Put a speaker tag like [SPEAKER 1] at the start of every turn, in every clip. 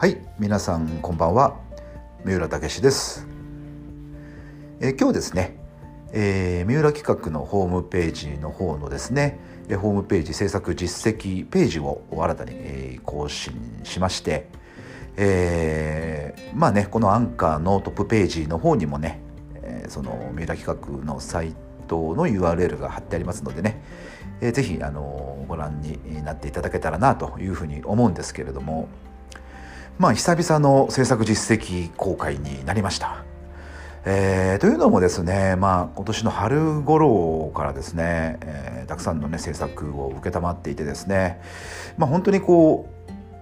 [SPEAKER 1] はい皆さんこんばんは。三浦武です、え、今日ですね、えー、三浦企画のホームページの方のですねホームページ制作実績ページを新たに、え、更新しまして、えー、まあねこのアンカーのトップページの方にもね、え、その三浦企画のサイトの URL が貼ってありますのでね、えー、ぜひあのご覧になっていただけたらなというふうに思うんですけれどもまあ久々の制作実績公開になりました。えー、というのもですね、まあ、今年の春頃からですね、えー、たくさんの、ね、制作を承っていてですね、まあ、本当にこ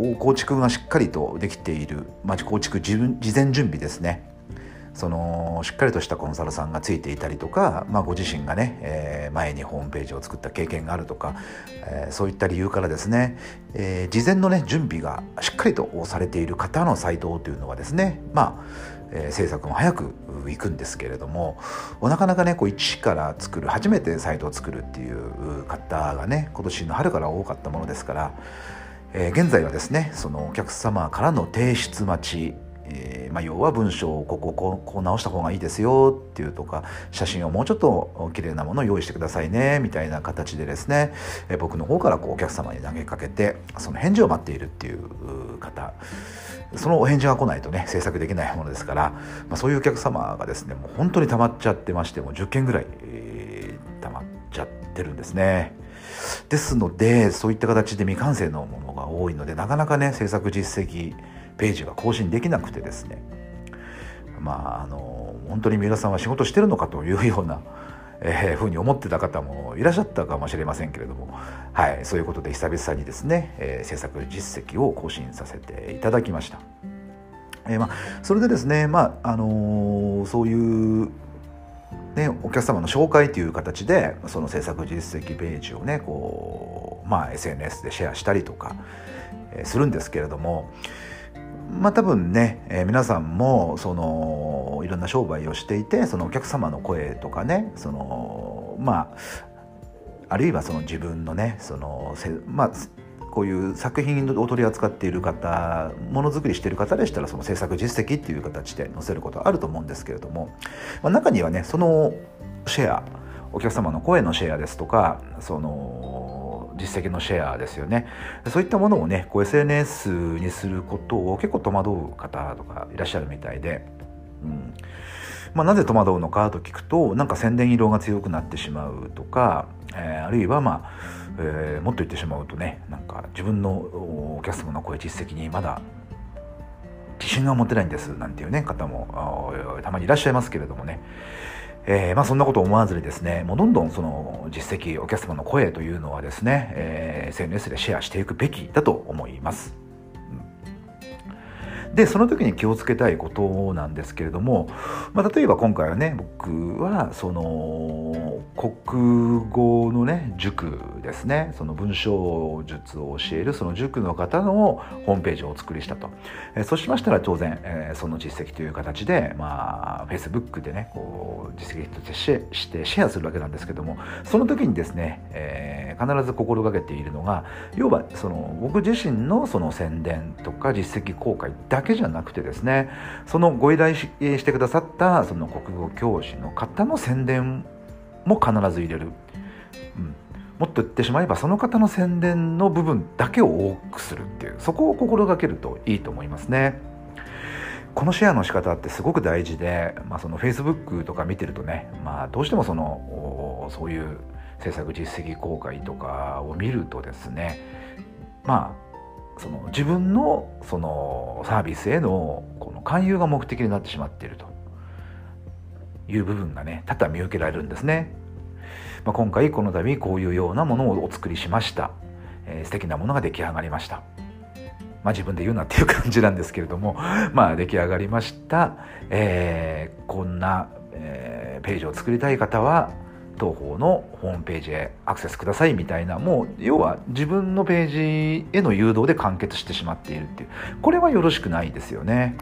[SPEAKER 1] う構築がしっかりとできている、まあ、構築事前準備ですねそのしっかりとしたコンサルさんがついていたりとか、まあ、ご自身がね、えー、前にホームページを作った経験があるとか、えー、そういった理由からですね、えー、事前のね準備がしっかりとされている方のサイトというのはですねまあえー、制作も早くいくんですけれどもなかなかねこう一から作る初めてサイトを作るっていう方がね今年の春から多かったものですから、えー、現在はですねそのお客様からの提出待ちえー、まあ、要は文章をこここうこう直した方がいいですよっていうとか写真をもうちょっと綺麗なものを用意してくださいねみたいな形でですね、え、僕の方からこうお客様に投げかけてその返事を待っているっていう方そのお返事が来ないとね制作できないものですから、まあ、そういうお客様がですねもう本当に溜まっちゃってましてもう10件ぐらい、えー、溜まっちゃってるんですね。ですのでそういった形で未完成のものが多いのでなかなかね制作実績ページが更新できなくてですね。まああの本当に三浦さんは仕事してるのかというような、えー、ふうに思ってた方もいらっしゃったかもしれませんけれども、はい、そういうことで久々にですね、えー、制作実績を更新させていただきました。えーまあ、それでですね、まああのー、そういうね、お客様の紹介という形でその制作実績ページをねこう、まあ、SNS でシェアしたりとか、えー、するんですけれども、まあ多分ね、えー、皆さんもそのいろんな商売をしていてそのお客様の声とかねそのまああるいはその自分のねそのせまあこういう作品を取り扱っている方ものづくりしている方でしたらその制作実績っていう形で載せることはあると思うんですけれども、まあ、中にはねそのシェアお客様の声のシェアですとかその実績のシェアですよね。そういったものをねこう SNS にすることを結構戸惑う方とかいらっしゃるみたいで、うん。まあ、なぜ戸惑うのかと聞くとなんか宣伝色が強くなってしまうとか、えー、あるいはまあ、えー、もっと言ってしまうとねなんか自分のお客様の声実績にまだ自信が持てないんですなんていうね方もたまにいらっしゃいますけれどもね。えー、まあ、そんなこと思わずにですねもうどんどんその実績お客様の声というのはですね、えー、SNS でシェアしていくべきだと思います。でその時に気をつけたいことなんですけれども、まあ、例えば今回はね僕はその国語のね塾ですね。その文章術を教えるその塾の方のホームページをお作りしたと、えそうしましたら当然、えその実績という形でまあ Facebook でねこう実績としてしてシェアするわけなんですけどもその時にですね、えー、必ず心がけているのが要はその僕自身のその宣伝とか実績公開だけけじゃなくてですねそのご依頼してくださったその国語教師の方の宣伝も必ず入れる、うん、もっと言ってしまえばその方の宣伝の部分だけを多くするっていう。そこを心がけるといいと思いますね。このシェアの仕方ってすごく大事で、まあ、その Facebook とか見てるとね、まあ、どうしてもそのそういう制作実績公開とかを見るとですねまあその自分のそのサービスへのこの勧誘が目的になってしまっているという部分がね多々見受けられるんですね。まあ、今回この度こういうようなものをお作りしました、えー、素敵なものが出来上がりました。まあ、自分で言うなっていう感じなんですけれども、まあ、出来上がりました、えー、こんな、えー、ページを作りたい方は当方のホームページへアクセスくださいみたいなもう要は自分のページへの誘導で完結してしまっているっていうこれはよろしくないですよね。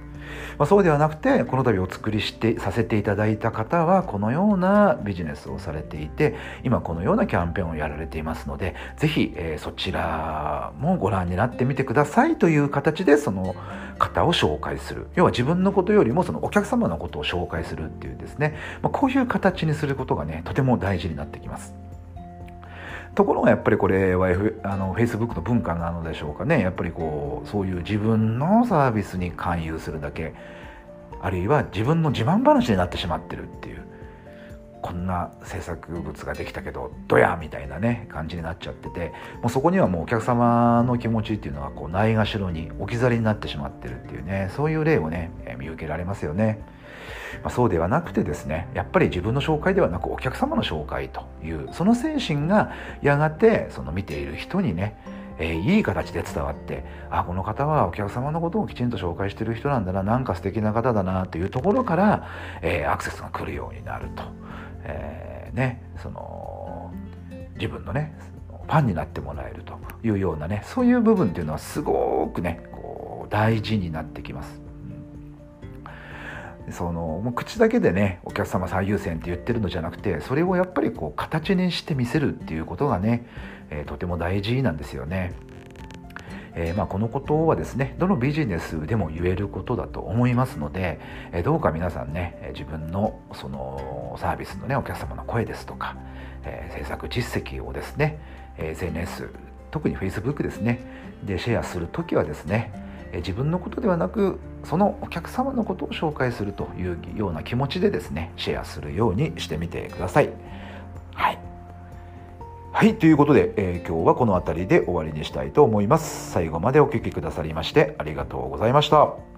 [SPEAKER 1] まあ、そうではなくてこの度お作りしてさせていただいた方はこのようなビジネスをされていて今このようなキャンペーンをやられていますのでぜひ、えー、そちらもご覧になってみてくださいという形でその方を紹介する要は自分のことよりもそのお客様のことを紹介するっていうですね、まあ、こういう形にすることがねとても大事になってきます。ところがやっぱりこれは、F、あの Facebook の文化なのでしょうかね。やっぱりこうそういう自分のサービスに勧誘するだけ。あるいは自分の自慢話になってしまってる。っこんな制作物ができたけどどやみたいなね感じになっちゃっててもうそこにはもうお客様の気持ちっていうのはこうないがしろに置き去りになってしまってるっていうねそういう例をね見受けられますよね。まあ、そうではなくてですねやっぱり自分の紹介ではなくお客様の紹介というその精神がやがてその見ている人にねえー、いい形で伝わってあこの方はお客様のことをきちんと紹介してる人なんだななんか素敵な方だなというところから、えー、アクセスが来るようになると、えー、ねその自分のねファンになってもらえるというようなねそういう部分っていうのはすごくねこう大事になってきます。そのもう口だけでねお客様最優先って言ってるのじゃなくてそれをやっぱりこう形にして見せるっていうことがね、えー、とても大事なんですよね。えー、まあ、このことはですねどのビジネスでも言えることだと思いますので、えー、どうか皆さんね自分のそのサービスのねお客様の声ですとか、えー、制作実績をですね SNS 特に Facebook ですねでシェアする時はですね自分のことではなくそのお客様のことを紹介するというような気持ちでですねシェアするようにしてみてくださ。い、はい、ということで、えー、今日はこの辺りで終わりにしたいと思います。最後までお聴きくださりましてありがとうございました。